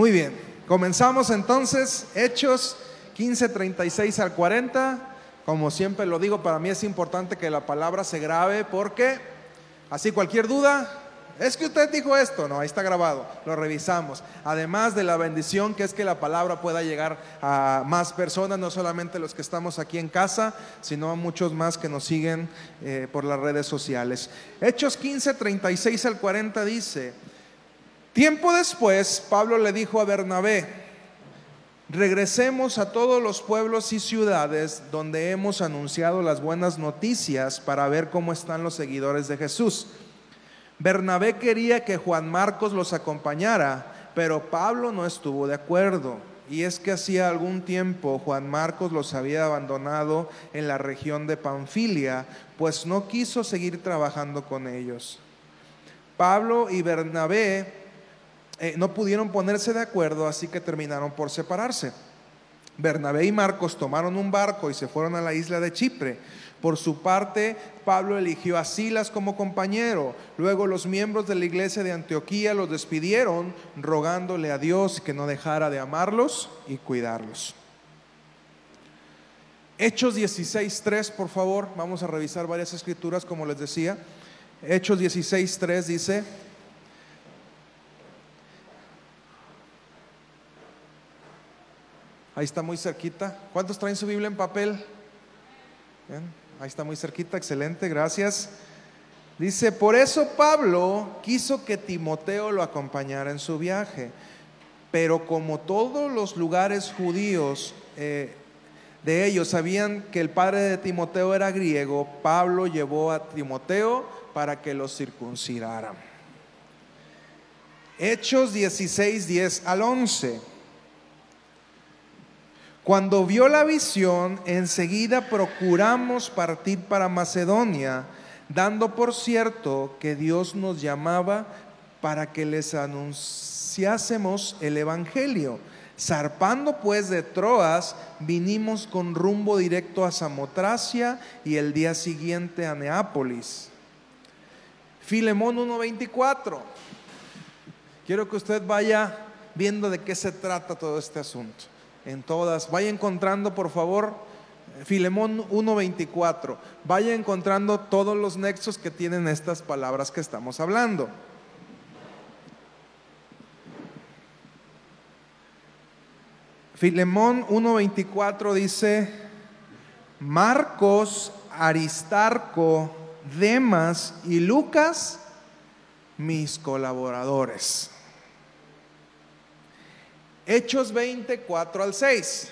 Muy bien, comenzamos entonces Hechos 15, 36 al 40. Como siempre lo digo, para mí es importante que la palabra se grabe porque así cualquier duda, es que usted dijo esto, no, ahí está grabado, lo revisamos. Además de la bendición que es que la palabra pueda llegar a más personas, no solamente los que estamos aquí en casa, sino a muchos más que nos siguen eh, por las redes sociales. Hechos 15, 36 al 40 dice, tiempo después Pablo le dijo a Bernabé, regresemos a todos los pueblos y ciudades donde hemos anunciado las buenas noticias para ver cómo están los seguidores de Jesús. Bernabé quería que Juan Marcos los acompañara, pero Pablo no estuvo de acuerdo. Y es que hacía algún tiempo Juan Marcos los había abandonado en la región de Panfilia, pues no quiso seguir trabajando con ellos. Pablo y Bernabé eh, no pudieron ponerse de acuerdo, así que terminaron por separarse. Bernabé y Marcos tomaron un barco y se fueron a la isla de Chipre. Por su parte, Pablo eligió a Silas como compañero. Luego los miembros de la iglesia de Antioquía los despidieron, rogándole a Dios que no dejara de amarlos y cuidarlos. Hechos 16.3, por favor. Vamos a revisar varias escrituras, como les decía. Hechos 16.3 dice, Ahí está muy cerquita. ¿Cuántos traen su Biblia en papel? Ahí está muy cerquita, excelente, gracias. Dice, por eso Pablo quiso que Timoteo lo acompañara en su viaje, pero como todos los lugares judíos eh, de ellos sabían que el padre de Timoteo era griego, Pablo llevó a Timoteo para que lo circuncidara. Hechos 16, 10 al 11. Cuando vio la visión, enseguida procuramos partir para Macedonia, dando por cierto que Dios nos llamaba para que les anunciásemos el Evangelio. Zarpando pues de Troas, vinimos con rumbo directo a Samotracia y el día siguiente a Neápolis. Filemón 1:24. Quiero que usted vaya viendo de qué se trata todo este asunto en todas. Vaya encontrando, por favor, Filemón 1.24. Vaya encontrando todos los nexos que tienen estas palabras que estamos hablando. Filemón 1.24 dice, Marcos, Aristarco, Demas y Lucas, mis colaboradores. Hechos 24 al 6.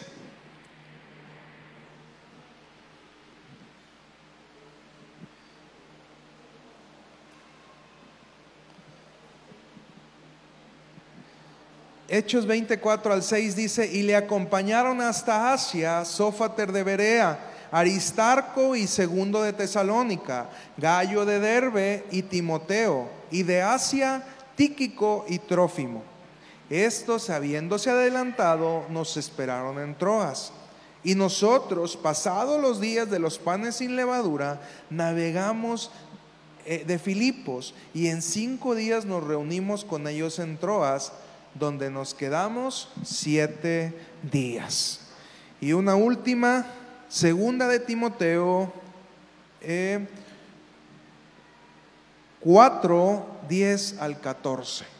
Hechos 24 al 6 dice, y le acompañaron hasta Asia, Sófater de Berea, Aristarco y Segundo de Tesalónica, Gallo de Derbe y Timoteo, y de Asia, Tíquico y Trófimo. Estos, habiéndose adelantado, nos esperaron en Troas. Y nosotros, pasados los días de los panes sin levadura, navegamos eh, de Filipos y en cinco días nos reunimos con ellos en Troas, donde nos quedamos siete días. Y una última, segunda de Timoteo eh, 4, 10 al 14.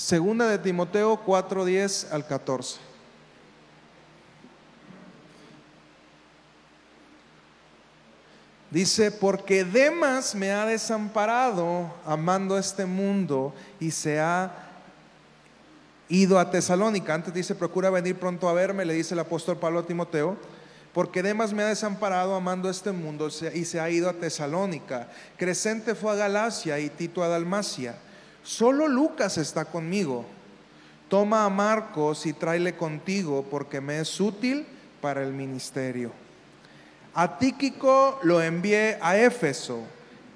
Segunda de Timoteo 4, 10 al 14. Dice, porque Demas me ha desamparado amando este mundo y se ha ido a Tesalónica. Antes dice, procura venir pronto a verme, le dice el apóstol Pablo a Timoteo, porque Demas me ha desamparado amando este mundo y se ha ido a Tesalónica. Crescente fue a Galacia y Tito a Dalmacia. Solo Lucas está conmigo. Toma a Marcos y tráele contigo porque me es útil para el ministerio. A Tíquico lo envié a Éfeso.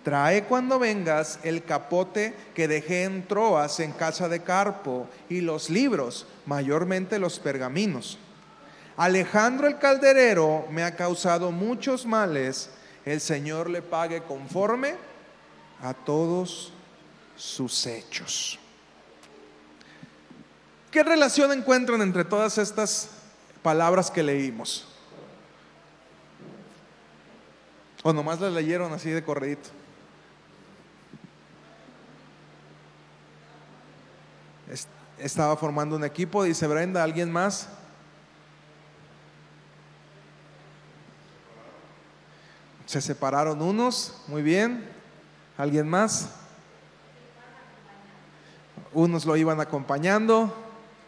Trae cuando vengas el capote que dejé en Troas en casa de Carpo y los libros, mayormente los pergaminos. Alejandro el calderero me ha causado muchos males. El Señor le pague conforme a todos sus hechos. ¿Qué relación encuentran entre todas estas palabras que leímos? O nomás las leyeron así de corredito. Estaba formando un equipo, dice Brenda, ¿alguien más? Se separaron unos, muy bien. ¿Alguien más? Unos lo iban acompañando.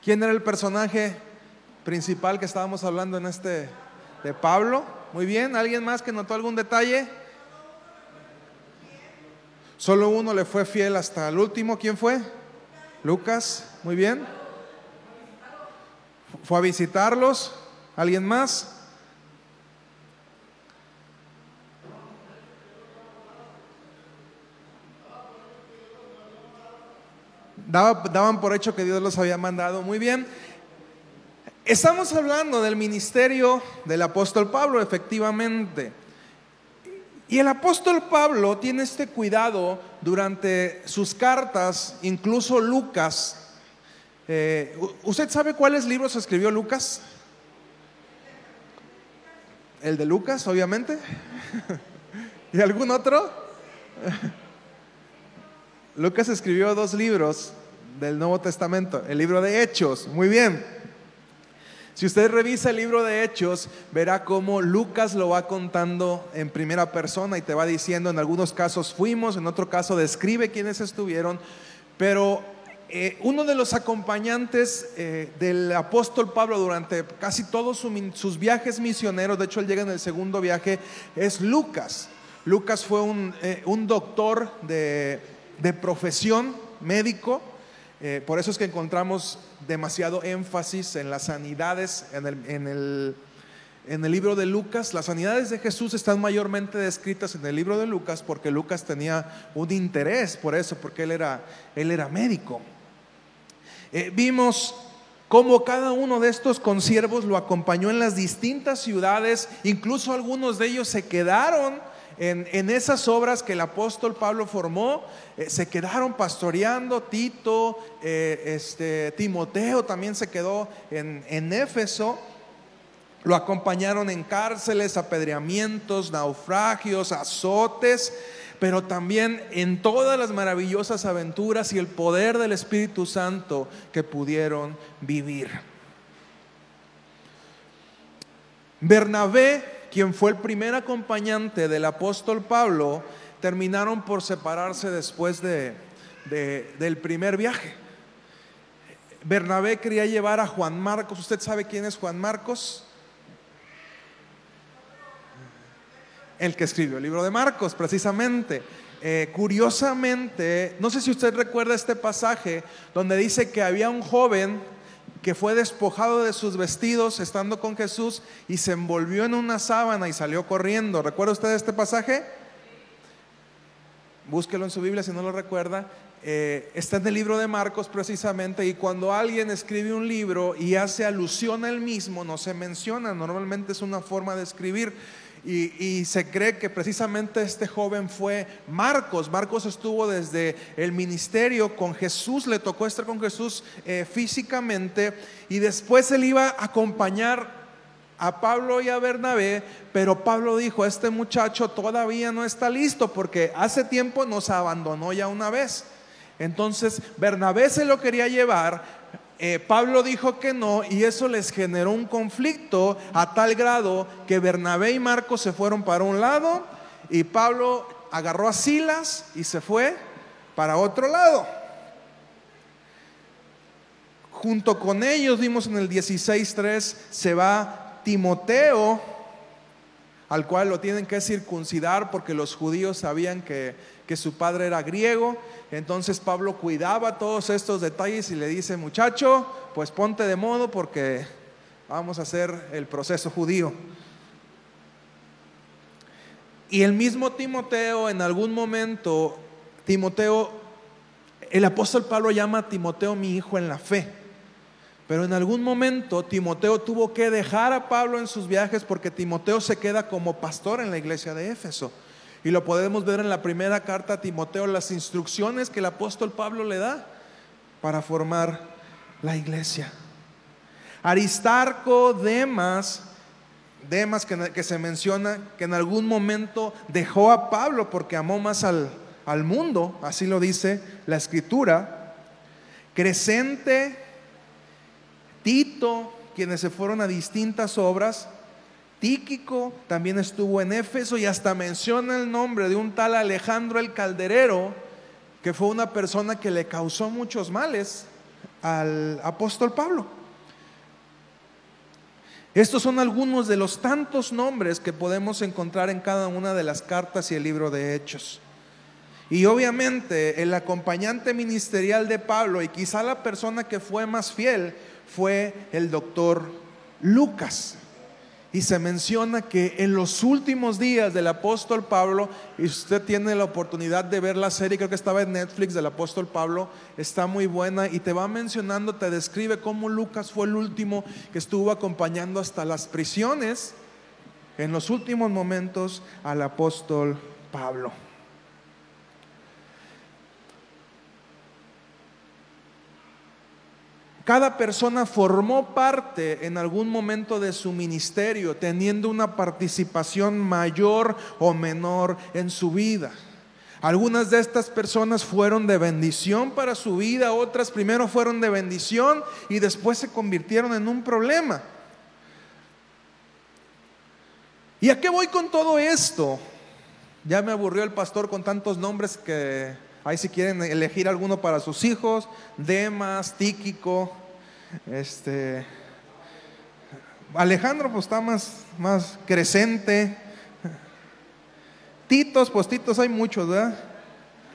¿Quién era el personaje principal que estábamos hablando en este de Pablo? Muy bien. ¿Alguien más que notó algún detalle? Solo uno le fue fiel hasta el último. ¿Quién fue? Lucas. Muy bien. Fue a visitarlos. ¿Alguien más? Daban por hecho que Dios los había mandado. Muy bien. Estamos hablando del ministerio del apóstol Pablo, efectivamente. Y el apóstol Pablo tiene este cuidado durante sus cartas, incluso Lucas. Eh, ¿Usted sabe cuáles libros escribió Lucas? El de Lucas, obviamente. ¿Y algún otro? Lucas escribió dos libros del Nuevo Testamento, el libro de Hechos. Muy bien. Si usted revisa el libro de Hechos, verá cómo Lucas lo va contando en primera persona y te va diciendo, en algunos casos fuimos, en otro caso describe quiénes estuvieron, pero eh, uno de los acompañantes eh, del apóstol Pablo durante casi todos sus viajes misioneros, de hecho él llega en el segundo viaje, es Lucas. Lucas fue un, eh, doctor de, de profesión, médico, eh, por eso es que encontramos demasiado énfasis en las sanidades en el, en el libro de Lucas. Las sanidades de Jesús están mayormente descritas en el libro de Lucas porque Lucas tenía un interés por eso, porque él era, él era médico. Eh, vimos cómo cada uno de estos consiervos lo acompañó en las distintas ciudades, incluso algunos de ellos se quedaron en, esas obras que el apóstol Pablo formó, eh, se quedaron pastoreando, Tito, eh, este, Timoteo también se quedó en, en Éfeso. Lo acompañaron en cárceles, apedreamientos, naufragios, azotes, pero también en todas las maravillosas aventuras y el poder del Espíritu Santo que pudieron vivir. Bernabé quien fue el primer acompañante del apóstol Pablo, terminaron por separarse después de, del primer viaje. Bernabé quería llevar a Juan Marcos. ¿Usted sabe quién es Juan Marcos? El que escribió el libro de Marcos, precisamente. Eh, curiosamente, no sé si usted recuerda este pasaje donde dice que había un joven que fue despojado de sus vestidos estando con Jesús y se envolvió en una sábana y salió corriendo. ¿Recuerda usted este pasaje? Búsquelo en su Biblia si no lo recuerda. Eh, está en el libro de Marcos precisamente y cuando alguien escribe un libro y hace alusión al mismo, no se menciona, normalmente es una forma de escribir. Y, se cree que precisamente este joven fue Marcos. Marcos estuvo desde el ministerio con Jesús, le tocó estar con Jesús eh, físicamente y después él iba a acompañar a Pablo y a Bernabé, pero Pablo dijo, este muchacho todavía no está listo porque hace tiempo nos abandonó ya una vez. Entonces Bernabé se lo quería llevar, eh, Pablo dijo que no y eso les generó un conflicto a tal grado que Bernabé y Marcos se fueron para un lado y Pablo agarró a Silas y se fue para otro lado. Junto con ellos vimos en el 16.3 se va Timoteo, al cual lo tienen que circuncidar porque los judíos sabían que, que su padre era griego entonces Pablo cuidaba todos estos detalles y le dice, muchacho, pues ponte de modo porque vamos a hacer el proceso judío. Y el mismo Timoteo en algún momento, Timoteo, el apóstol Pablo llama a Timoteo mi hijo en la fe. Pero en algún momento Timoteo tuvo que dejar a Pablo en sus viajes porque Timoteo se queda como pastor en la iglesia de Éfeso. Y lo podemos ver en la primera carta a Timoteo, las instrucciones que el apóstol Pablo le da para formar la iglesia. Aristarco, Demas, Demas que, que, se menciona que en algún momento dejó a Pablo porque amó más al, al mundo, así lo dice la escritura. Crescente, Tito, quienes se fueron a distintas obras. Tíquico también estuvo en Éfeso y hasta menciona el nombre de un tal Alejandro el Calderero, que fue una persona que le causó muchos males al apóstol Pablo. Estos son algunos de los tantos nombres que podemos encontrar en cada una de las cartas y el libro de Hechos. Y obviamente el acompañante ministerial de Pablo y quizá la persona que fue más fiel fue el doctor Lucas. Y se menciona que en los últimos días del apóstol Pablo, y usted tiene la oportunidad de ver la serie, creo que estaba en Netflix del apóstol Pablo, está muy buena y te va mencionando, te describe cómo Lucas fue el último que estuvo acompañando hasta las prisiones en los últimos momentos al apóstol Pablo. Cada persona formó parte en algún momento de su ministerio, teniendo una participación mayor o menor en su vida. Algunas de estas personas fueron de bendición para su vida, otras primero fueron de bendición y después se convirtieron en un problema. ¿Y a qué voy con todo esto? Ya me aburrió el pastor con tantos nombres que Ahí si quieren elegir alguno para sus hijos, Demas, Tíquico, este, Alejandro pues está más, más crecente. Titos, pues Titos hay muchos, ¿verdad?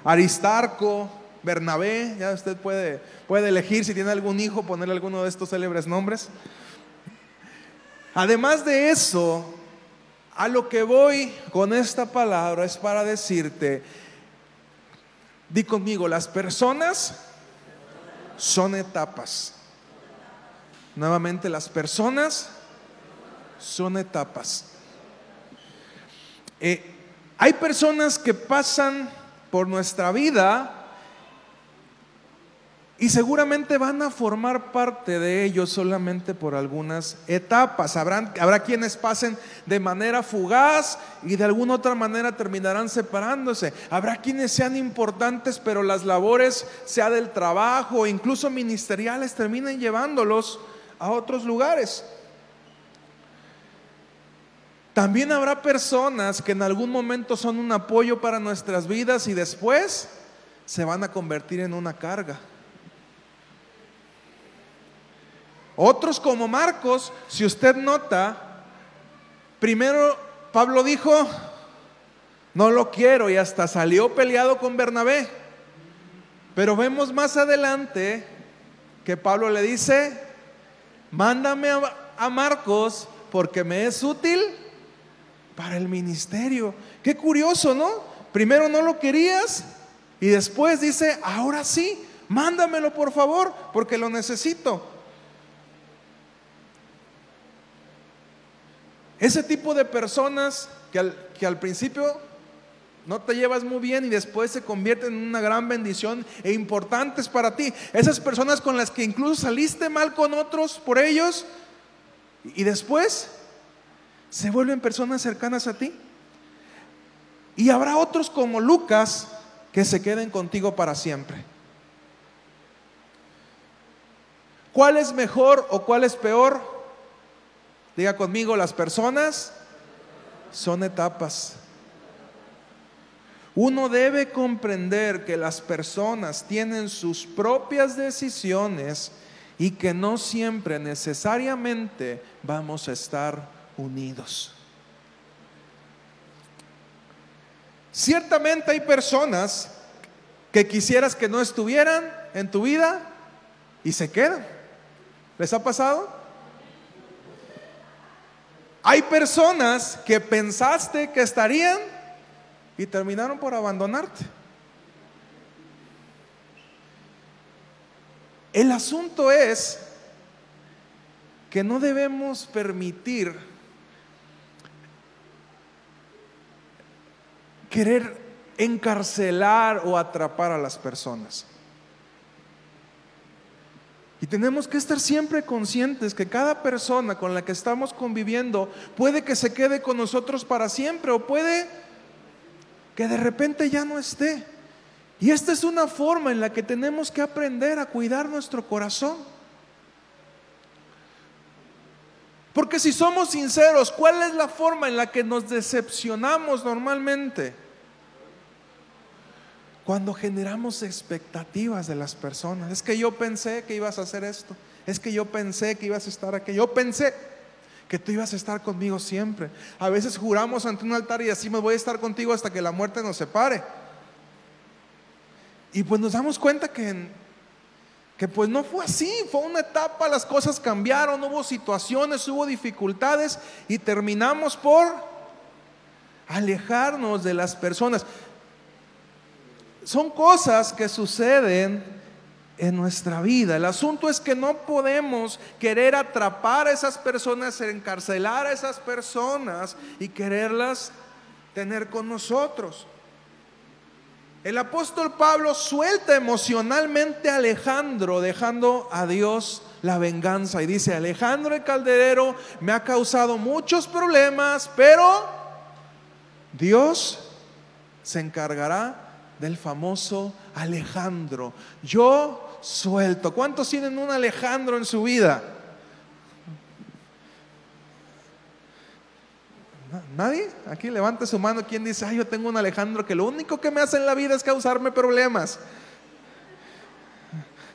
Aristarco, Bernabé, ya usted puede, puede elegir si tiene algún hijo, ponerle alguno de estos célebres nombres. Además de eso, a lo que voy con esta palabra es para decirte Di conmigo, las personas son etapas. Nuevamente, las personas son etapas. Eh, hay personas que pasan por nuestra vida y seguramente van a formar parte de ellos solamente por algunas etapas. Habrán, habrá quienes pasen de manera fugaz y de alguna otra manera terminarán separándose. Habrá quienes sean importantes, pero las labores, sea del trabajo, incluso ministeriales, terminen llevándolos a otros lugares. También habrá personas que en algún momento son un apoyo para nuestras vidas y después se van a convertir en una carga. Otros como Marcos, si usted nota, primero Pablo dijo, no lo quiero y hasta salió peleado con Bernabé. Pero vemos más adelante que Pablo le dice, mándame a, Marcos porque me es útil para el ministerio. Qué curioso, ¿no? Primero no lo querías y después dice, ahora sí, mándamelo por favor porque lo necesito. Ese tipo de personas que al, principio no te llevas muy bien y después se convierten en una gran bendición e importantes para ti. Esas personas con las que incluso saliste mal con otros por ellos y después se vuelven personas cercanas a ti. Y habrá otros como Lucas que se queden contigo para siempre. ¿Cuál es mejor o cuál es peor? Diga conmigo, las personas son etapas. Uno debe comprender que las personas tienen sus propias decisiones y que no siempre necesariamente vamos a estar unidos. Ciertamente hay personas que quisieras que no estuvieran en tu vida y se quedan. ¿Les ha pasado? Hay personas que pensaste que estarían y terminaron por abandonarte. El asunto es que no debemos permitir querer encarcelar o atrapar a las personas. Y tenemos que estar siempre conscientes que cada persona con la que estamos conviviendo puede que se quede con nosotros para siempre o puede que de repente ya no esté. Y esta es una forma en la que tenemos que aprender a cuidar nuestro corazón. Porque si somos sinceros, ¿cuál es la forma en la que nos decepcionamos normalmente? Cuando generamos expectativas de las personas. Es que yo pensé que ibas a hacer esto. Es que yo pensé que ibas a estar aquí. Yo pensé que tú ibas a estar conmigo siempre. A veces juramos ante un altar y decimos voy a estar contigo hasta que la muerte nos separe. Y pues nos damos cuenta que, que pues no fue así, fue una etapa, las cosas cambiaron, hubo situaciones, hubo dificultades y terminamos por alejarnos de las personas. Son cosas que suceden en nuestra vida. El asunto es que no podemos querer atrapar a esas personas, encarcelar a esas personas y quererlas tener con nosotros. El apóstol Pablo suelta emocionalmente a Alejandro, dejando a Dios la venganza. Y dice, Alejandro el calderero me ha causado muchos problemas, pero Dios se encargará del famoso Alejandro. Yo suelto. ¿Cuántos tienen un Alejandro en su vida? ¿Nadie? Aquí levante su mano. ¿Quién dice, ay, yo tengo un Alejandro que lo único que me hace en la vida es causarme problemas?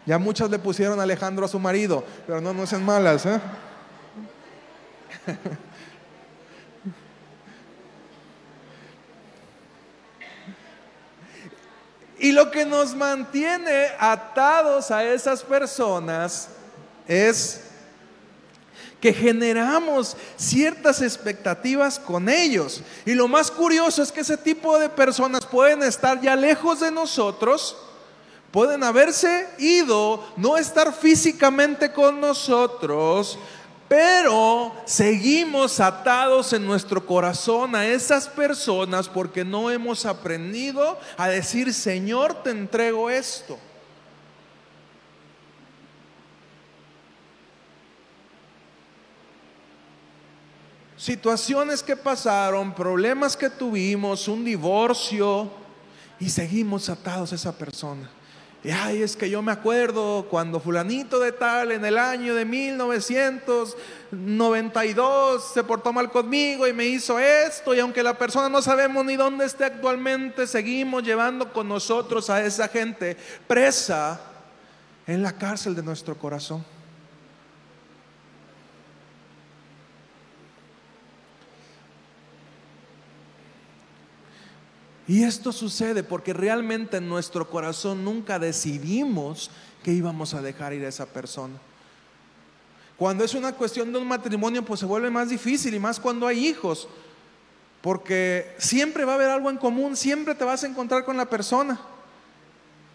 Ya muchas le pusieron Alejandro a su marido, pero no, no sean malas. ¿eh? Y lo que nos mantiene atados a esas personas es que generamos ciertas expectativas con ellos. Y lo más curioso es que ese tipo de personas pueden estar ya lejos de nosotros, pueden haberse ido, no estar físicamente con nosotros, pero seguimos atados en nuestro corazón a esas personas porque no hemos aprendido a decir, Señor, te entrego esto. Situaciones que pasaron, problemas que tuvimos, un divorcio, y seguimos atados a esa persona. Y ay, es que yo me acuerdo cuando fulanito de tal en el año de 1992 se portó mal conmigo y me hizo esto y aunque la persona no sabemos ni dónde esté actualmente, seguimos llevando con nosotros a esa gente presa en la cárcel de nuestro corazón. Y esto sucede porque realmente en nuestro corazón nunca decidimos que íbamos a dejar ir a esa persona. Cuando es una cuestión de un matrimonio, pues se vuelve más difícil y más cuando hay hijos, porque siempre va a haber algo en común, siempre te vas a encontrar con la persona.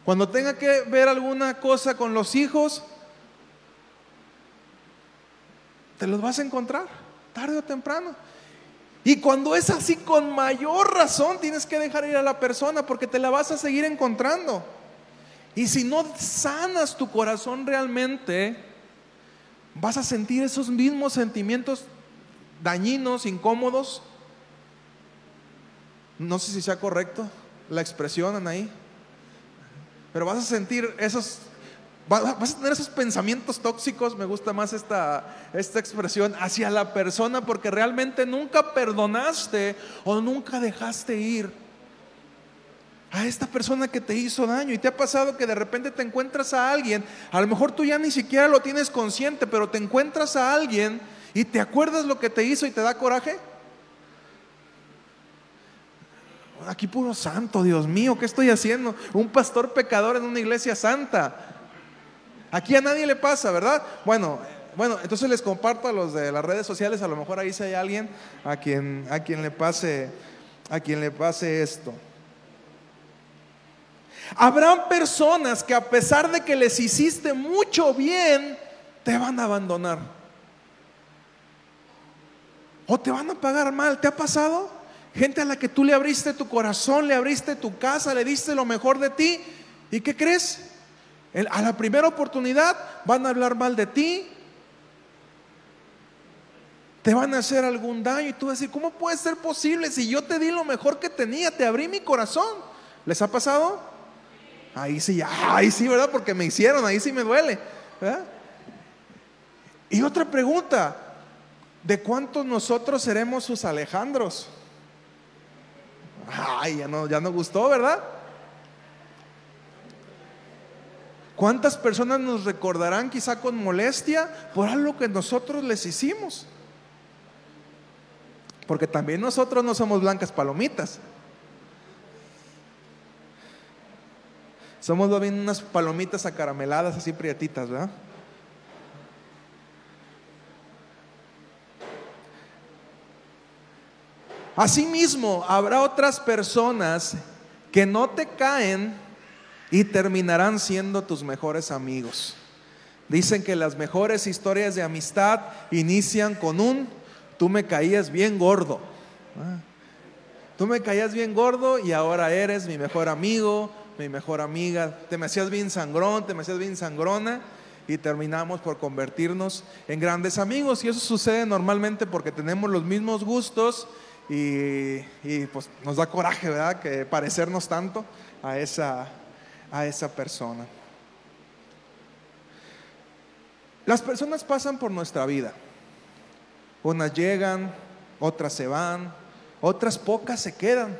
Cuando tenga que ver alguna cosa con los hijos, te los vas a encontrar, tarde o temprano. Y cuando es así, con mayor razón tienes que dejar ir a la persona porque te la vas a seguir encontrando. Y si no sanas tu corazón realmente, vas a sentir esos mismos sentimientos dañinos, incómodos. No sé si sea correcto la expresión ahí, pero vas a sentir esos vas a tener esos pensamientos tóxicos, me gusta más esta, esta expresión, hacia la persona porque realmente nunca perdonaste o nunca dejaste ir a esta persona que te hizo daño. Y te ha pasado que de repente te encuentras a alguien, a lo mejor tú ya ni siquiera lo tienes consciente, pero te encuentras a alguien y te acuerdas lo que te hizo y te da coraje. Aquí puro santo, Dios mío, ¿qué estoy haciendo? Un pastor pecador en una iglesia santa. Aquí a nadie le pasa, ¿verdad? Bueno, bueno, entonces les comparto a los de las redes sociales, a lo mejor ahí si hay alguien a quien, a quien le pase, a quien le pase esto. Habrán personas que a pesar de que les hiciste mucho bien, te van a abandonar. O te van a pagar mal. ¿Te ha pasado? Gente a la que tú le abriste tu corazón, le abriste tu casa, le diste lo mejor de ti. ¿Y qué crees? A la primera oportunidad van a hablar mal de ti, te van a hacer algún daño y tú vas a decir, ¿cómo puede ser posible si yo te di lo mejor que tenía? Te abrí mi corazón. ¿Les ha pasado? Ahí sí, ahí sí, ¿verdad? Porque me hicieron, ahí sí me duele. Y otra pregunta, ¿de cuántos nosotros seremos sus Alejandros? Ay, ya no, ya no gustó, ¿verdad? ¿Cuántas personas nos recordarán quizá con molestia por algo que nosotros les hicimos? Porque también nosotros no somos blancas palomitas. Somos bien unas palomitas acarameladas así prietitas, ¿verdad? Asimismo, habrá otras personas que no te caen y terminarán siendo tus mejores amigos. Dicen que las mejores historias de amistad inician con un, tú me caías bien gordo. Ah. Tú me caías bien gordo y ahora eres mi mejor amigo, mi mejor amiga. Te me hacías bien sangrón, te me hacías bien sangrona y terminamos por convertirnos en grandes amigos. Y eso sucede normalmente porque tenemos los mismos gustos y, y pues nos da coraje, ¿verdad? Que parecernos tanto a esa, a esa persona. Las personas pasan por nuestra vida. Unas llegan, otras se van, otras pocas se quedan.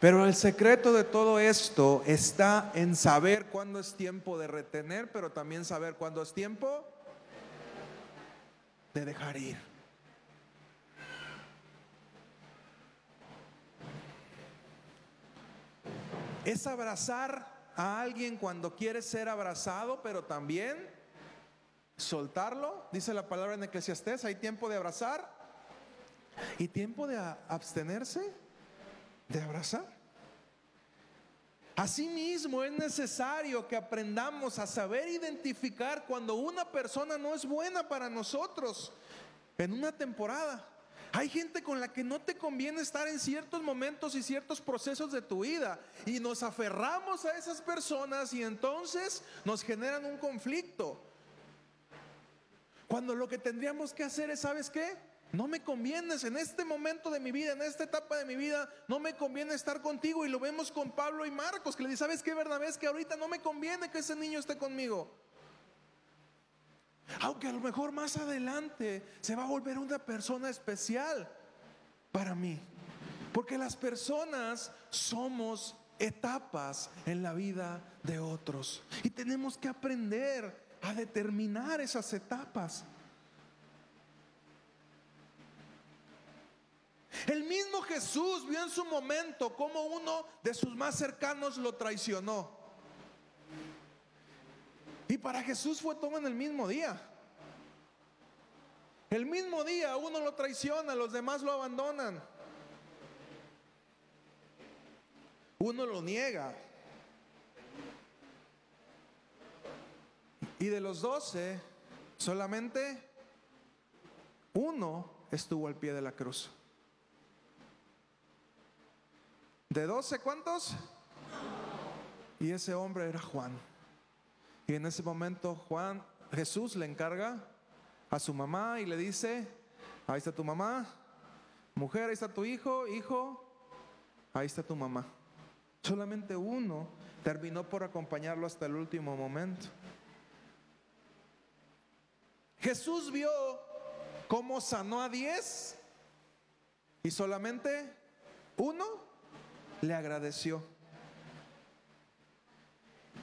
Pero el secreto de todo esto está en saber cuándo es tiempo de retener, pero también saber cuándo es tiempo de dejar ir. Es abrazar a alguien cuando quiere ser abrazado, pero también soltarlo. Dice la palabra en Eclesiastés, hay tiempo de abrazar y tiempo de abstenerse de abrazar. Asimismo, es necesario que aprendamos a saber identificar cuando una persona no es buena para nosotros en una temporada. Hay gente con la que no te conviene estar en ciertos momentos y ciertos procesos de tu vida y nos aferramos a esas personas y entonces nos generan un conflicto. Cuando lo que tendríamos que hacer es, ¿sabes qué? No me convienes en este momento de mi vida, en esta etapa de mi vida, no me conviene estar contigo. Y lo vemos con Pablo y Marcos, que le dice, ¿sabes qué verdad es que ahorita no me conviene que ese niño esté conmigo? Aunque a lo mejor más adelante se va a volver una persona especial para mí. Porque las personas somos etapas en la vida de otros. Y tenemos que aprender a determinar esas etapas. El mismo Jesús vio en su momento como uno de sus más cercanos lo traicionó. Y para Jesús fue todo en el mismo día. El mismo día uno lo traiciona, los demás lo abandonan. Uno lo niega. Y de los doce, solamente uno estuvo al pie de la cruz. ¿De doce cuántos? Y ese hombre era Juan. Y en ese momento Juan, Jesús le encarga a su mamá y le dice, ahí está tu mamá, mujer, ahí está tu hijo, hijo, ahí está tu mamá. Solamente uno terminó por acompañarlo hasta el último momento. Jesús vio cómo sanó a diez y solamente uno le agradeció.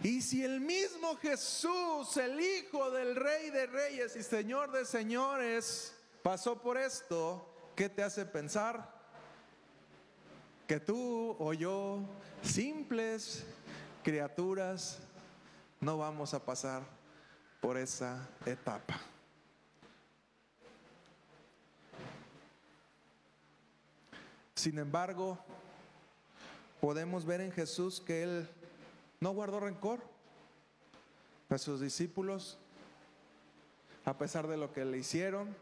Y si el mismo Jesús, el Hijo del Rey de Reyes y Señor de Señores, pasó por esto, ¿qué te hace pensar? Que tú o yo, simples criaturas, no vamos a pasar por esa etapa. Sin embargo, podemos ver en Jesús que Él no guardó rencor a sus discípulos, a pesar de lo que le hicieron.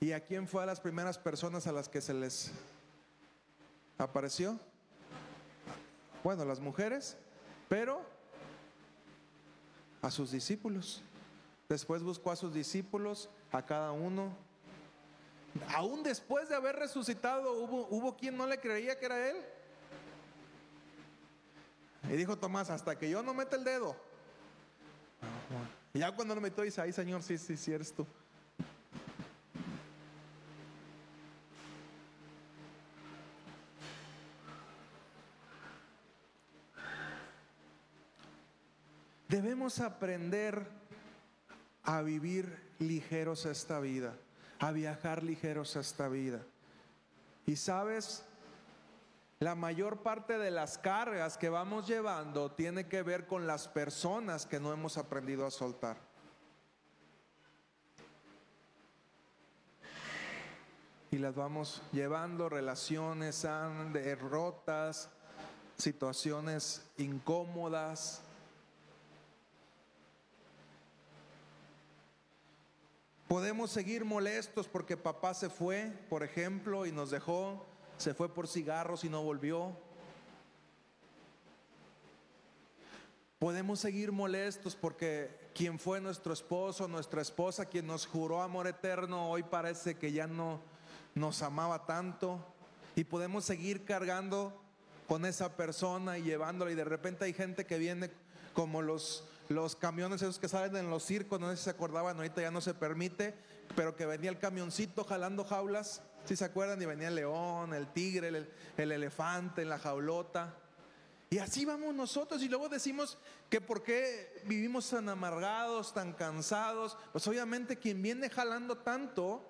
¿Y a quién fue a las primeras personas a las que se les apareció? Bueno, las mujeres, pero a sus discípulos. Después buscó a sus discípulos, a cada uno. Aún después de haber resucitado, hubo, hubo quien no le creía que era él. Y dijo Tomás, hasta que yo no meta el dedo. Y ya cuando lo metió dice, ay Señor, sí, sí, sí eres tú. Debemos aprender a vivir ligeros esta vida, a viajar ligeros esta vida. Y sabes, la mayor parte de las cargas que vamos llevando tiene que ver con las personas que no hemos aprendido a soltar. Y las vamos llevando, relaciones derrotas, situaciones incómodas, Podemos seguir molestos porque papá se fue, por ejemplo, y nos dejó, se fue por cigarros y no volvió. Podemos seguir molestos porque quien fue nuestro esposo, nuestra esposa, quien nos juró amor eterno, hoy parece que ya no nos amaba tanto. Y podemos seguir cargando con esa persona y llevándola. Y de repente hay gente que viene como los los camiones esos que salen en los circos, no sé si se acordaban, ahorita ya no se permite, pero que venía el camioncito jalando jaulas, si se acuerdan, y venía el león, el tigre, el, el elefante, la jaulota. Y así vamos nosotros y luego decimos que por qué vivimos tan amargados, tan cansados. Pues obviamente quien viene jalando tanto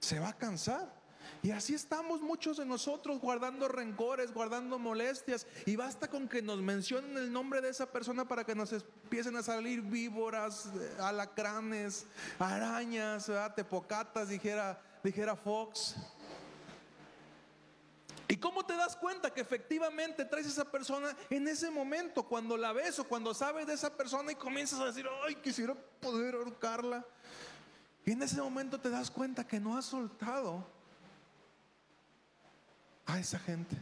se va a cansar. Y así estamos muchos de nosotros guardando rencores, guardando molestias. Y basta con que nos mencionen el nombre de esa persona para que nos empiecen a salir víboras, alacranes, arañas, tepocatas, dijera, dijera Fox. ¿Y cómo te das cuenta que efectivamente traes a esa persona en ese momento, cuando la ves o cuando sabes de esa persona y comienzas a decir, ay, quisiera poder ahorcarla? Y en ese momento te das cuenta que no has soltado a esa gente.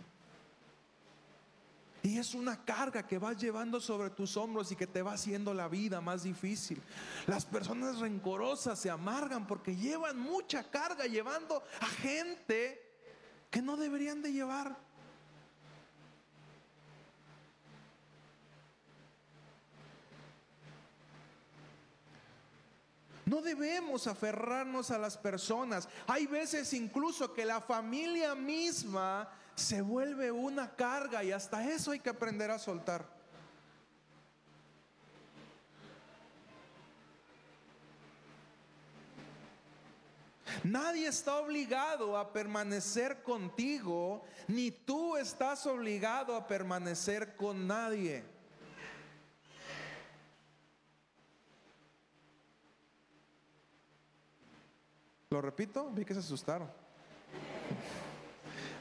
Y es una carga que vas llevando sobre tus hombros y que te va haciendo la vida más difícil. Las personas rencorosas se amargan porque llevan mucha carga llevando a gente que no deberían de llevar. No debemos aferrarnos a las personas. Hay veces incluso que la familia misma se vuelve una carga y hasta eso hay que aprender a soltar. Nadie está obligado a permanecer contigo, ni tú estás obligado a permanecer con nadie. Lo repito, vi que se asustaron.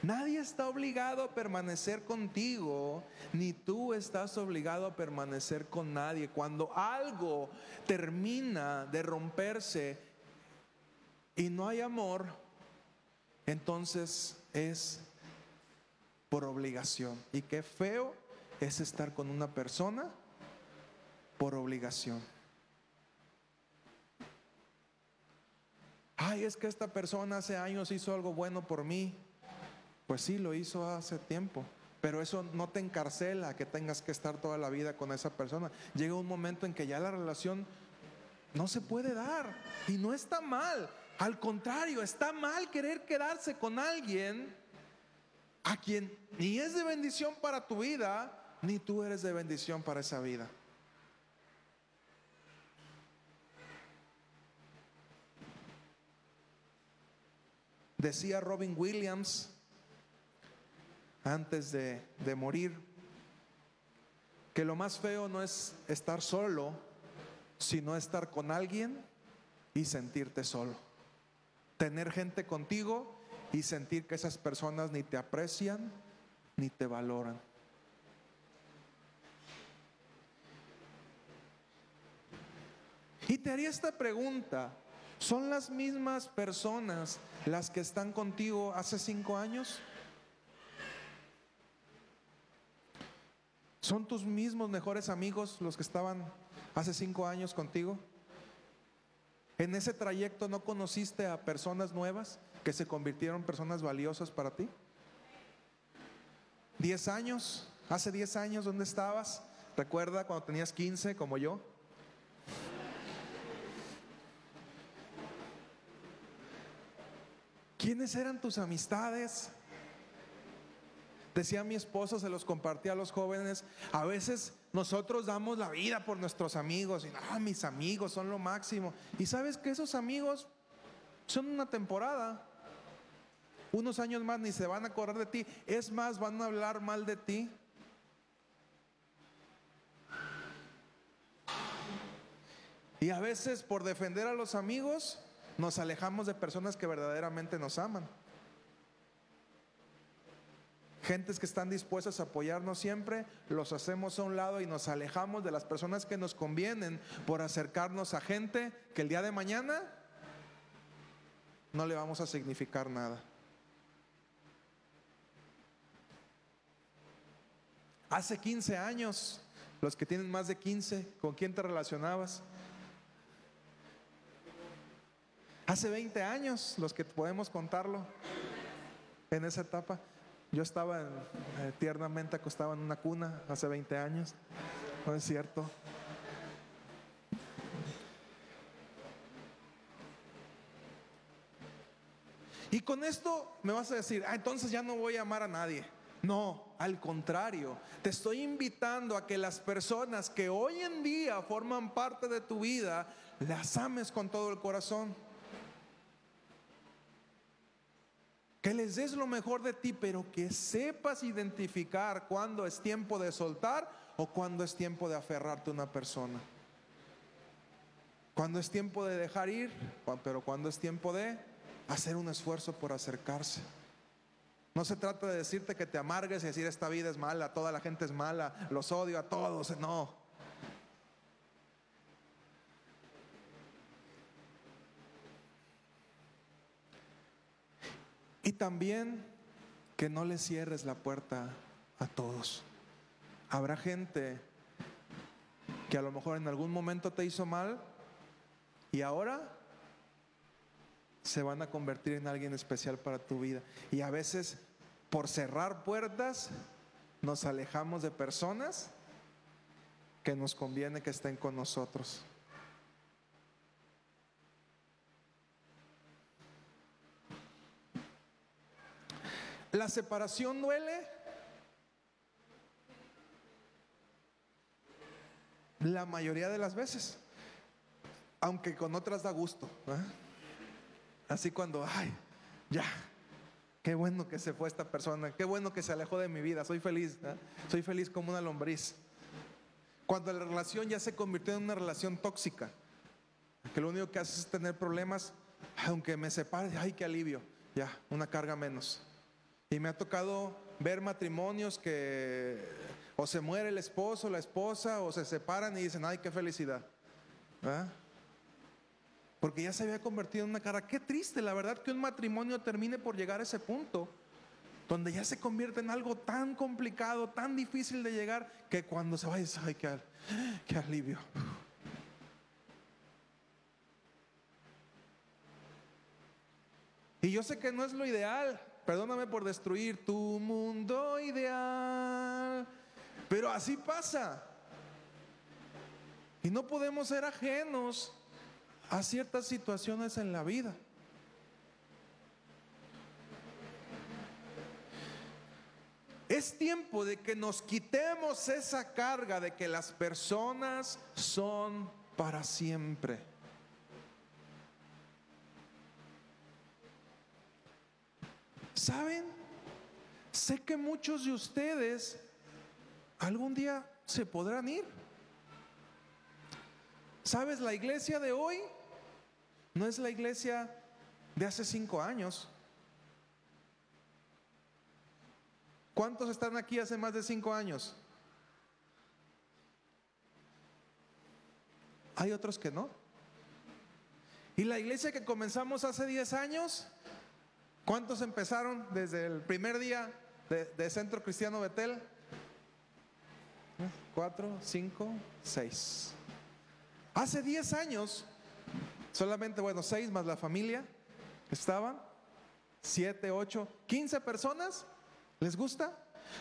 Nadie está obligado a permanecer contigo, ni tú estás obligado a permanecer con nadie. Cuando algo termina de romperse y no hay amor, entonces es por obligación. Y qué feo es estar con una persona por obligación. Ay, es que esta persona hace años hizo algo bueno por mí. Pues sí, lo hizo hace tiempo. Pero eso no te encarcela que tengas que estar toda la vida con esa persona. Llega un momento en que ya la relación no se puede dar. Y no está mal. Al contrario, está mal querer quedarse con alguien a quien ni es de bendición para tu vida, ni tú eres de bendición para esa vida. Decía Robin Williams antes de, morir que lo más feo no es estar solo, sino estar con alguien y sentirte solo. Tener gente contigo y sentir que esas personas ni te aprecian ni te valoran. Y te haría esta pregunta, ¿Son las mismas personas las que están contigo hace cinco años? ¿Son tus mismos mejores amigos los que estaban hace cinco años contigo? ¿En ese trayecto no conociste a personas nuevas que se convirtieron en personas valiosas para ti? ¿Diez años? ¿Hace diez años dónde estabas? ¿Recuerda cuando tenías quince como yo? ¿Quiénes eran tus amistades? Decía mi esposo, se los compartía a los jóvenes, a veces nosotros damos la vida por nuestros amigos y ah, mis amigos son lo máximo. Y sabes que esos amigos son una temporada. Unos años más ni se van a acordar de ti, es más, van a hablar mal de ti. Y a veces por defender a los amigos nos alejamos de personas que verdaderamente nos aman. Gentes que están dispuestas a apoyarnos siempre, los hacemos a un lado y nos alejamos de las personas que nos convienen por acercarnos a gente que el día de mañana no le vamos a significar nada. Hace 15 años, los que tienen más de 15, ¿con quién te relacionabas? Hace 20 años, los que podemos contarlo en esa etapa, yo estaba eh, tiernamente acostado en una cuna hace 20 años, ¿no es cierto? Y con esto me vas a decir, ah, entonces ya no voy a amar a nadie. No, al contrario, te estoy invitando a que las personas que hoy en día forman parte de tu vida, las ames con todo el corazón. Que les des lo mejor de ti, pero que sepas identificar cuándo es tiempo de soltar o cuándo es tiempo de aferrarte a una persona. Cuando es tiempo de dejar ir, pero cuando es tiempo de hacer un esfuerzo por acercarse. No se trata de decirte que te amargues y decir esta vida es mala, toda la gente es mala, los odio a todos. No, También que no le cierres la puerta a todos. Habrá gente que a lo mejor en algún momento te hizo mal y ahora se van a convertir en alguien especial para tu vida. Y a veces por cerrar puertas nos alejamos de personas que nos conviene que estén con nosotros. ¿La separación duele? La mayoría de las veces, aunque con otras da gusto. Así cuando, ay, ya, qué bueno que se fue esta persona, qué bueno que se alejó de mi vida, soy feliz, soy feliz como una lombriz. Cuando la relación ya se convirtió en una relación tóxica, que lo único que hace es tener problemas, aunque me separe, ay, qué alivio, ya, una carga menos. Y me ha tocado ver matrimonios que o se muere el esposo, la esposa, o se separan y dicen, ay, qué felicidad. Porque ya se había convertido en una cara. Qué triste, la verdad, que un matrimonio termine por llegar a ese punto, donde ya se convierte en algo tan complicado, tan difícil de llegar, que cuando se va, dice, ay, qué alivio. Y yo sé que no es lo ideal, perdóname por destruir tu mundo ideal. Pero así pasa. Y no podemos ser ajenos a ciertas situaciones en la vida. Es tiempo de que nos quitemos esa carga de que las personas son para siempre. ¿Saben? Sé que muchos de ustedes algún día se podrán ir. ¿Sabes? La iglesia de hoy no es la iglesia de hace cinco años. ¿Cuántos están aquí hace más de cinco años? Hay otros que no. Y la iglesia que comenzamos hace 10 años, ¿cuántos empezaron desde el primer día de, Centro Cristiano Betel? Cuatro, cinco, seis. Hace 10 años, solamente, bueno, seis más la familia, estaban, siete, ocho, quince personas, ¿les gusta?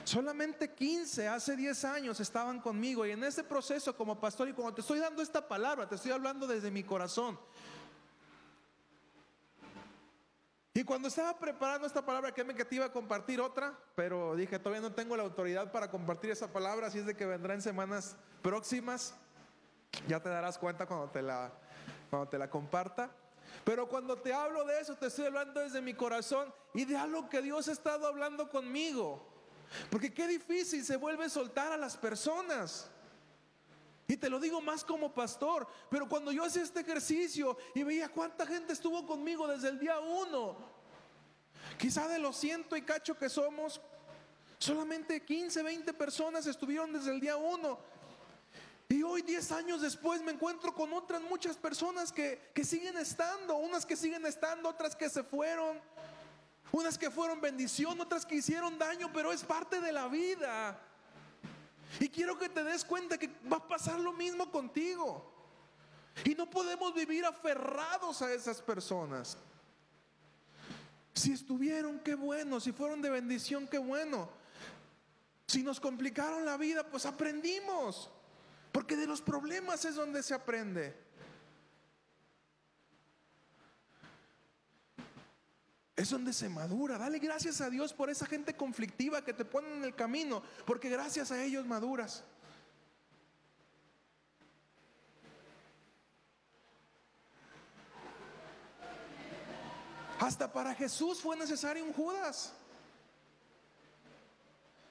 Solamente 15 hace 10 años estaban conmigo y en ese proceso como pastor y cuando te estoy dando esta palabra, te estoy hablando desde mi corazón. Y cuando estaba preparando esta palabra, que me que te iba a compartir otra, pero dije, todavía no tengo la autoridad para compartir esa palabra, así es de que vendrá en semanas próximas. Ya te darás cuenta cuando te la, cuando te la comparta. Pero cuando te hablo de eso, te estoy hablando desde mi corazón y de algo que Dios ha estado hablando conmigo. Porque qué difícil se vuelve soltar a las personas. Y te lo digo más como pastor, pero cuando yo hacía este ejercicio y veía cuánta gente estuvo conmigo desde el día uno, quizá de los ciento y cacho que somos, solamente 15, 20 personas estuvieron desde el día uno. Y hoy, 10 años después, me encuentro con otras muchas personas que, que siguen estando, unas que siguen estando, otras que se fueron. Unas que fueron bendición, otras que hicieron daño, pero es parte de la vida. Y quiero que te des cuenta que va a pasar lo mismo contigo. Y no podemos vivir aferrados a esas personas. Si estuvieron, qué bueno. Si fueron de bendición, qué bueno. Si nos complicaron la vida, pues aprendimos. Porque de los problemas es donde se aprende. Es donde se madura. Dale gracias a Dios por esa gente conflictiva que te pone en el camino, porque gracias a ellos maduras. Hasta para Jesús fue necesario un Judas.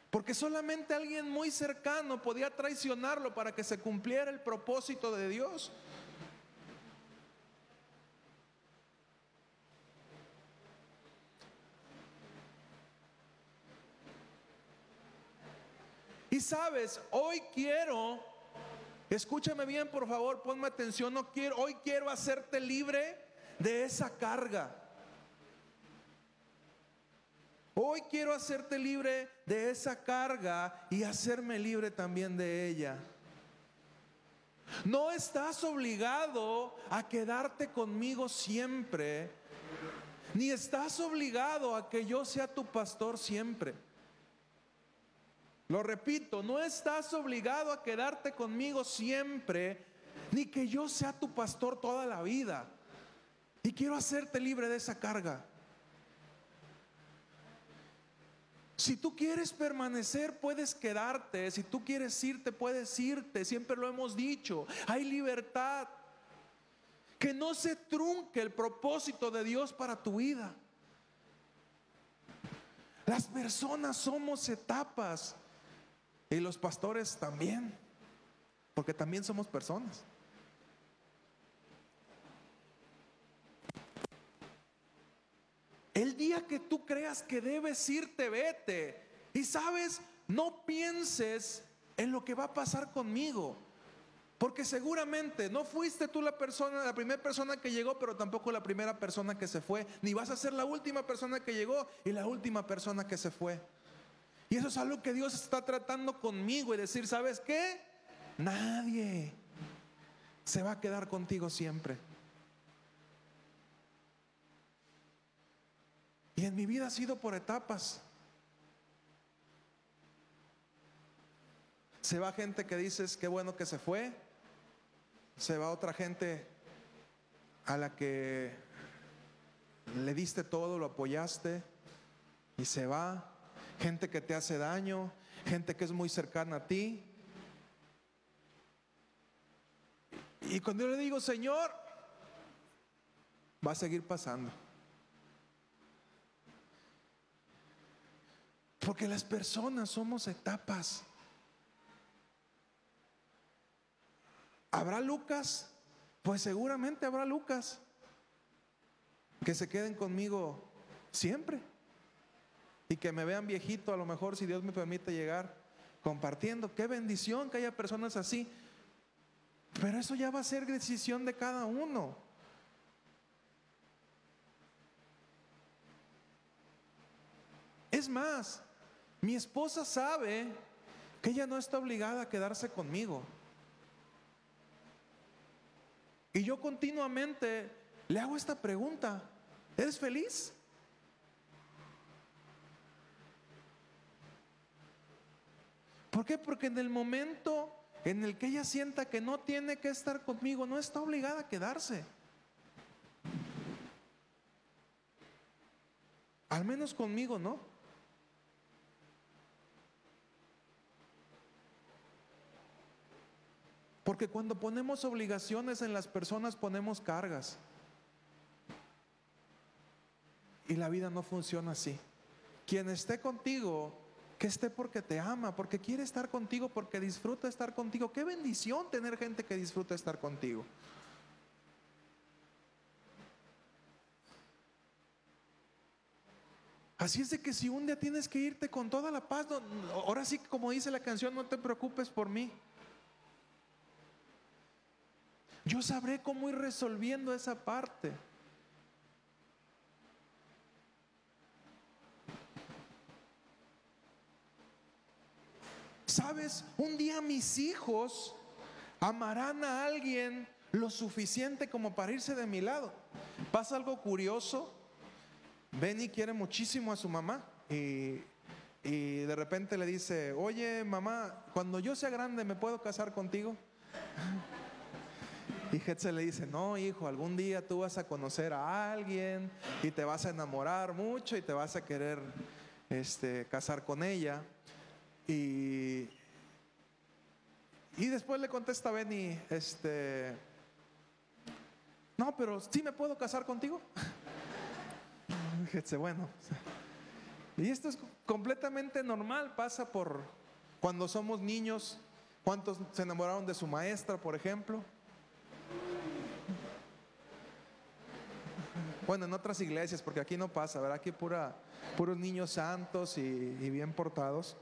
Porque solamente alguien muy cercano podía traicionarlo para que se cumpliera el propósito de Dios. Y sabes, hoy quiero, escúchame bien por favor, ponme atención, no quiero, hoy quiero hacerte libre de esa carga. Hoy quiero hacerte libre de esa carga y hacerme libre también de ella. No estás obligado a quedarte conmigo siempre, ni estás obligado a que yo sea tu pastor siempre. Lo repito, no estás obligado a quedarte conmigo siempre, ni que yo sea tu pastor toda la vida. Y quiero hacerte libre de esa carga. Si tú quieres permanecer, puedes quedarte. Si tú quieres irte, puedes irte. Siempre lo hemos dicho. Hay libertad. Que no se trunque el propósito de Dios para tu vida. Las personas somos etapas. Y los pastores también, porque también somos personas. El día que tú creas que debes irte, vete. Y sabes, no pienses en lo que va a pasar conmigo. Porque seguramente no fuiste tú la persona, la primera persona que llegó, pero tampoco la primera persona que se fue. Ni vas a ser la última persona que llegó y la última persona que se fue. Y eso es algo que Dios está tratando conmigo y decir, ¿sabes qué? Nadie se va a quedar contigo siempre. Y en mi vida ha sido por etapas. Se va gente que dices, qué bueno que se fue. Se va otra gente a la que le diste todo, lo apoyaste y se va gente que te hace daño, gente que es muy cercana a ti. Y cuando yo le digo, Señor, va a seguir pasando. Porque las personas somos etapas. ¿Habrá Lucas? Pues seguramente habrá Lucas. Que se queden conmigo siempre. Y que me vean viejito, a lo mejor, si Dios me permite llegar compartiendo. Qué bendición que haya personas así. Pero eso ya va a ser decisión de cada uno. Es más, mi esposa sabe que ella no está obligada a quedarse conmigo. Y yo continuamente le hago esta pregunta, ¿eres feliz? ¿Por qué? Porque en el momento en el que ella sienta que no tiene que estar conmigo, no está obligada a quedarse. Al menos conmigo, ¿no? Porque cuando ponemos obligaciones en las personas ponemos cargas. Y la vida no funciona así. Quien esté contigo que esté porque te ama, porque quiere estar contigo, porque disfruta estar contigo. Qué bendición tener gente que disfruta estar contigo. Así es de que si un día tienes que irte con toda la paz, ahora sí, como dice la canción, no te preocupes por mí. Yo sabré cómo ir resolviendo esa parte. Sabes, un día mis hijos amarán a alguien lo suficiente como para irse de mi lado. Pasa algo curioso. Benny quiere muchísimo a su mamá y, de repente le dice, oye mamá, cuando yo sea grande me puedo casar contigo. Y Hetze le dice, no hijo, algún día tú vas a conocer a alguien y te vas a enamorar mucho y te vas a querer este, casar con ella. Y, y después le contesta Benny, este, no, pero sí me puedo casar contigo. Fíjese, bueno. Y esto es completamente normal, pasa por cuando somos niños. ¿Cuántos se enamoraron de su maestra, por ejemplo? Bueno, en otras iglesias, porque aquí no pasa, ¿verdad? Aquí pura, puros niños santos y, bien portados.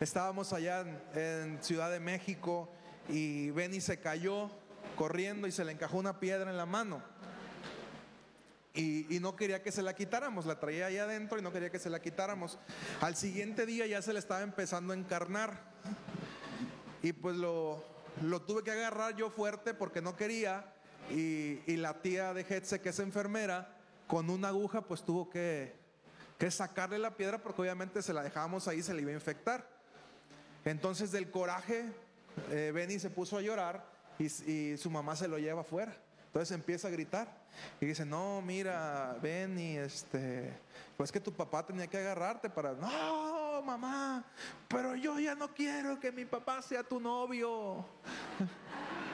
Estábamos allá en, Ciudad de México y Benny se cayó corriendo y se le encajó una piedra en la mano. Y, no quería que se la quitáramos, la traía ahí adentro y no quería que se la quitáramos. Al siguiente día ya se le estaba empezando a encarnar. Y pues lo, lo tuve que agarrar yo fuerte porque no quería. Y, la tía de Hetze, que es enfermera, con una aguja pues tuvo que, que sacarle la piedra porque obviamente se la dejábamos ahí, se le iba a infectar. Entonces del coraje, eh, Benny se puso a llorar y, su mamá se lo lleva afuera. Entonces empieza a gritar y dice, no, mira, Benny, este, pues que tu papá tenía que agarrarte para, no, mamá, pero yo ya no quiero que mi papá sea tu novio.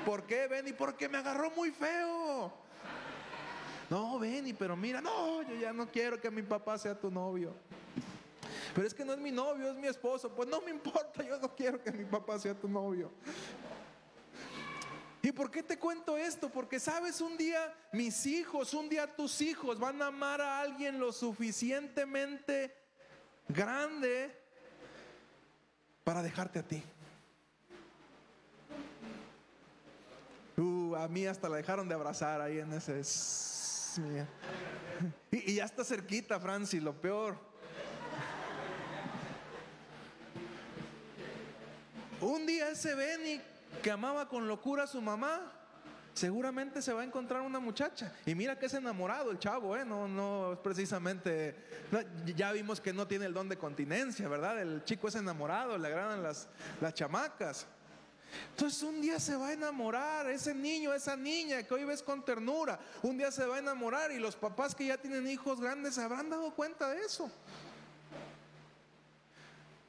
¿Por qué, Benny? Porque me agarró muy feo. No, Benny, pero mira, no, yo ya no quiero que mi papá sea tu novio. Pero es que no es mi novio, es mi esposo. Pues no me importa, yo no quiero que mi papá sea tu novio. ¿Y por qué te cuento esto? Porque sabes, un día mis hijos, un día tus hijos van a amar a alguien lo suficientemente grande para dejarte a ti. A mí hasta la dejaron de abrazar ahí en ese... Y, y ya está cerquita, Francis, lo peor. Un día ese Benny que amaba con locura a su mamá, seguramente se va a encontrar una muchacha. Y mira que es enamorado el chavo, ¿eh? No, no es precisamente. ya vimos que no tiene el don de continencia, ¿verdad? El chico es enamorado, le agradan las, las chamacas. Entonces un día se va a enamorar ese niño, esa niña que hoy ves con ternura. Un día se va a enamorar y los papás que ya tienen hijos grandes se habrán dado cuenta de eso.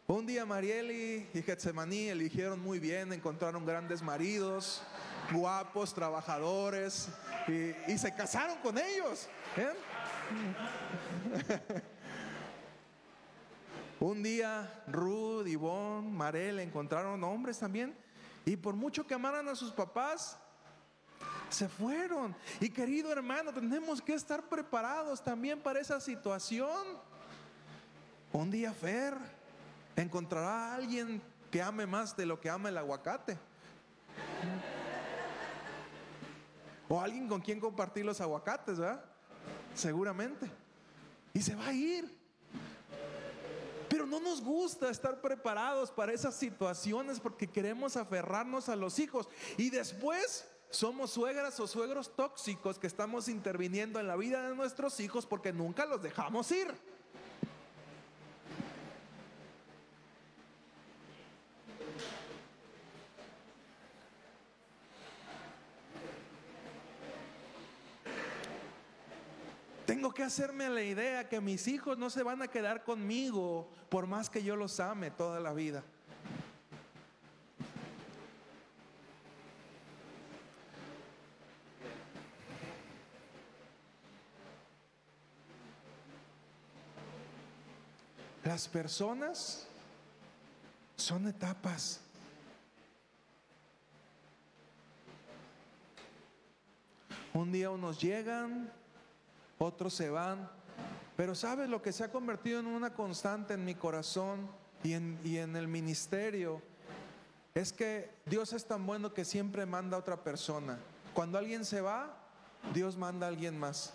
Un día Marieli y Getsemaní eligieron muy bien, encontraron grandes maridos, guapos, trabajadores, y, se casaron con ellos. ¿eh? Un día Ruth, Ivonne, Marel encontraron hombres también, y por mucho que amaran a sus papás, se fueron. Y querido hermano, tenemos que estar preparados también para esa situación. Un día Fer encontrará a alguien que ame más de lo que ama el aguacate. O alguien con quien compartir los aguacates, ¿verdad? Seguramente. Y se va a ir. No nos gusta estar preparados para esas situaciones porque queremos aferrarnos a los hijos. Y después somos suegras o suegros tóxicos que estamos interviniendo en la vida de nuestros hijos porque nunca los dejamos ir. Tengo hacerme la idea que mis hijos no se van a quedar conmigo por más que yo los ame toda la vida. Las personas son etapas. Un día unos llegan, otros se van. Pero ¿sabes lo que se ha convertido en una constante en mi corazón y en, y en el ministerio? Es que Dios es tan bueno que siempre manda a otra persona. Cuando alguien se va, Dios manda a alguien más.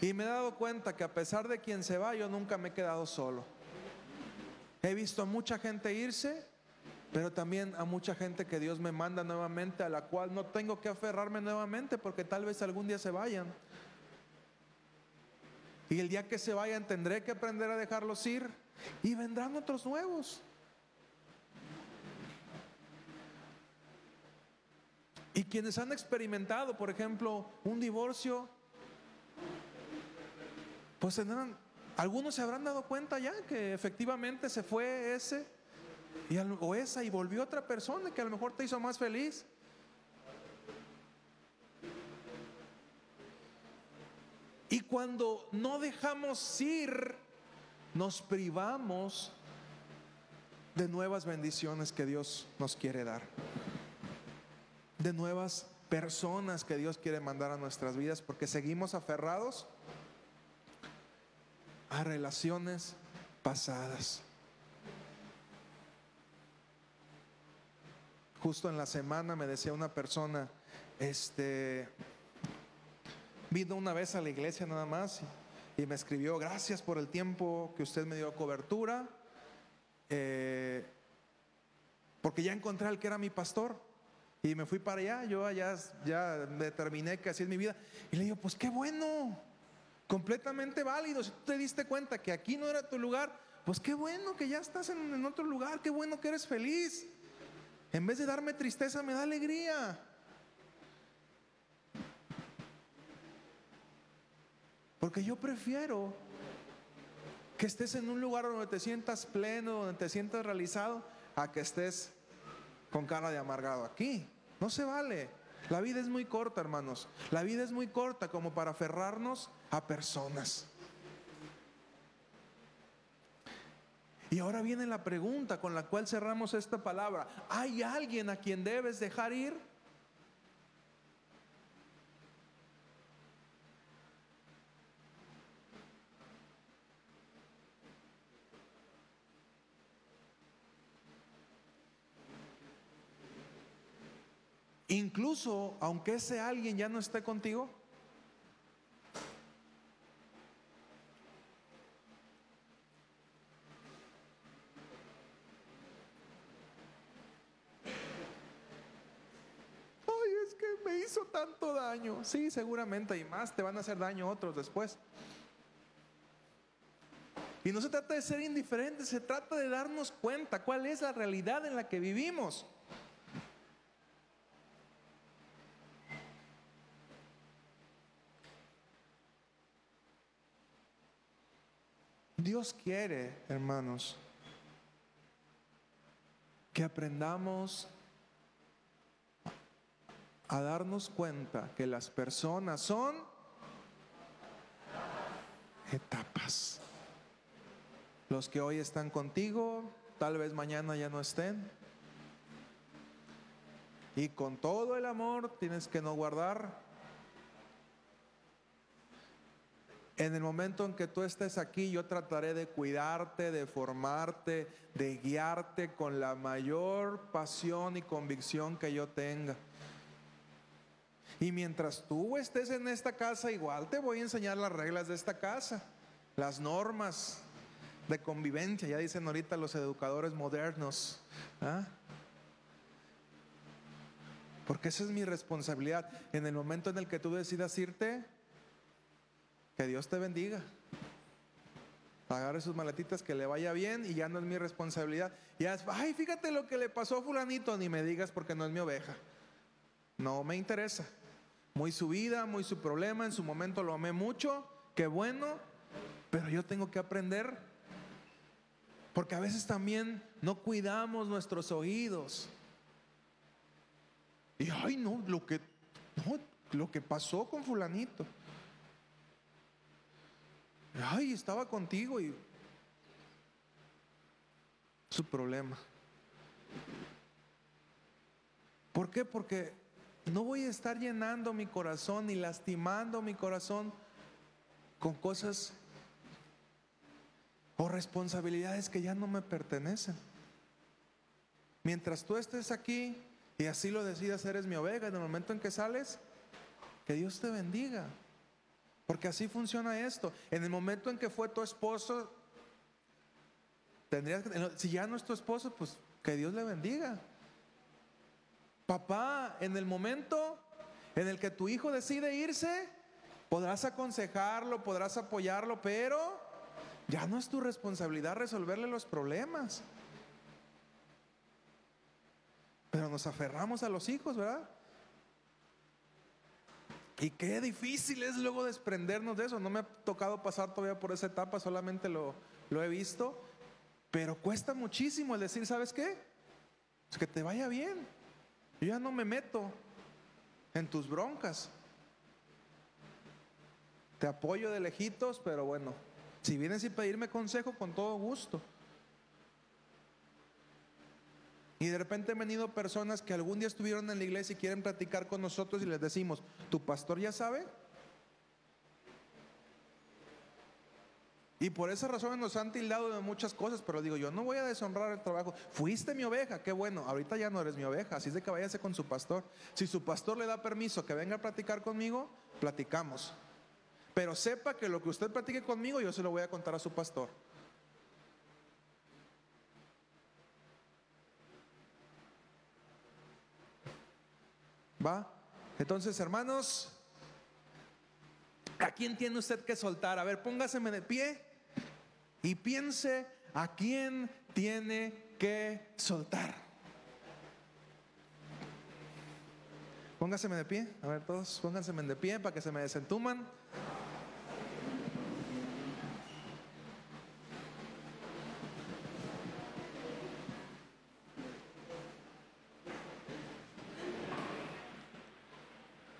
Y me he dado cuenta que a pesar de quien se va, yo nunca me he quedado solo. He visto a mucha gente irse, pero también a mucha gente que Dios me manda nuevamente, a la cual no tengo que aferrarme nuevamente porque tal vez algún día se vayan. Y el día que se vayan tendré que aprender a dejarlos ir y vendrán otros nuevos. Y quienes han experimentado, por ejemplo, un divorcio, pues tendrán, algunos se habrán dado cuenta ya que efectivamente se fue ese y, o esa y volvió otra persona que a lo mejor te hizo más feliz. Y cuando no dejamos ir, nos privamos de nuevas bendiciones que Dios nos quiere dar. De nuevas personas que Dios quiere mandar a nuestras vidas porque seguimos aferrados a relaciones pasadas. Justo en la semana me decía una persona, este, Vino una vez a la iglesia nada más y, me escribió, gracias por el tiempo que usted me dio cobertura, eh, porque ya encontré al que era mi pastor. Y me fui para allá, yo ya, ya determiné que así es mi vida. Y le digo, pues qué bueno, completamente válido. Si tú te diste cuenta que aquí no era tu lugar, pues qué bueno que ya estás en, en otro lugar, qué bueno que eres feliz. En vez de darme tristeza, me da alegría. Porque yo prefiero que estés en un lugar donde te sientas pleno, donde te sientas realizado, a que estés con cara de amargado aquí. No se vale. La vida es muy corta, hermanos. La vida es muy corta como para aferrarnos a personas. Y ahora viene la pregunta con la cual cerramos esta palabra. ¿Hay alguien a quien debes dejar ir? Incluso aunque ese alguien ya no esté contigo. Ay, es que me hizo tanto daño. Sí, seguramente y más te van a hacer daño otros después. Y no se trata de ser indiferentes, se trata de darnos cuenta cuál es la realidad en la que vivimos. Dios quiere, hermanos, que aprendamos a darnos cuenta que las personas son etapas. Los que hoy están contigo, tal vez mañana ya no estén. Y con todo el amor tienes que no guardar En el momento en que tú estés aquí, yo trataré de cuidarte, de formarte, de guiarte con la mayor pasión y convicción que yo tenga. Y mientras tú estés en esta casa, igual te voy a enseñar las reglas de esta casa, las normas, de convivencia, ya dicen ahorita los educadores modernos. ¿ah? Porque esa es mi responsabilidad. En el momento en el que tú decidas irte, que Dios te bendiga. Agarre sus maletitas, que le vaya bien y ya no es mi responsabilidad. Ya es, ay, fíjate lo que le pasó a fulanito, ni me digas porque no es mi oveja. No me interesa. Muy su vida, muy su problema, en su momento lo amé mucho, qué bueno, pero yo tengo que aprender. Porque a veces también no cuidamos nuestros oídos. Y ay, no, lo que no, lo que pasó con fulanito. Ay, estaba contigo y su problema. ¿Por qué? Porque no voy a estar llenando mi corazón y lastimando mi corazón con cosas o responsabilidades que ya no me pertenecen. Mientras tú estés aquí y así lo decidas, eres mi oveja, en el momento en que sales, que Dios te bendiga. Porque así funciona esto. En el momento en que fue tu esposo, tendrías si ya no es tu esposo, pues que Dios le bendiga. Papá, en el momento en el que tu hijo decide irse, podrás aconsejarlo, podrás apoyarlo, pero ya no es tu responsabilidad resolverle los problemas. Pero nos aferramos a los hijos, ¿verdad? Y qué difícil es luego desprendernos de eso. No me ha tocado pasar todavía por esa etapa, solamente lo, lo he visto. Pero cuesta muchísimo el decir, ¿sabes qué? Es que te vaya bien. Yo ya no me meto en tus broncas. Te apoyo de lejitos, pero bueno, si vienes y pedirme consejo, con todo gusto. Y de repente han venido personas que algún día estuvieron en la iglesia y quieren platicar con nosotros y les decimos, ¿tu pastor ya sabe? Y por esa razón nos han tildado de muchas cosas, pero digo, yo no voy a deshonrar el trabajo. Fuiste mi oveja, qué bueno, ahorita ya no eres mi oveja, así es de que váyase con su pastor. Si su pastor le da permiso que venga a platicar conmigo, platicamos. Pero sepa que lo que usted platique conmigo, yo se lo voy a contar a su pastor. ¿Va? Entonces, hermanos, ¿a quién tiene usted que soltar? A ver, póngaseme de pie y piense a quién tiene que soltar. Póngaseme de pie, a ver todos, pónganse de pie para que se me desentuman.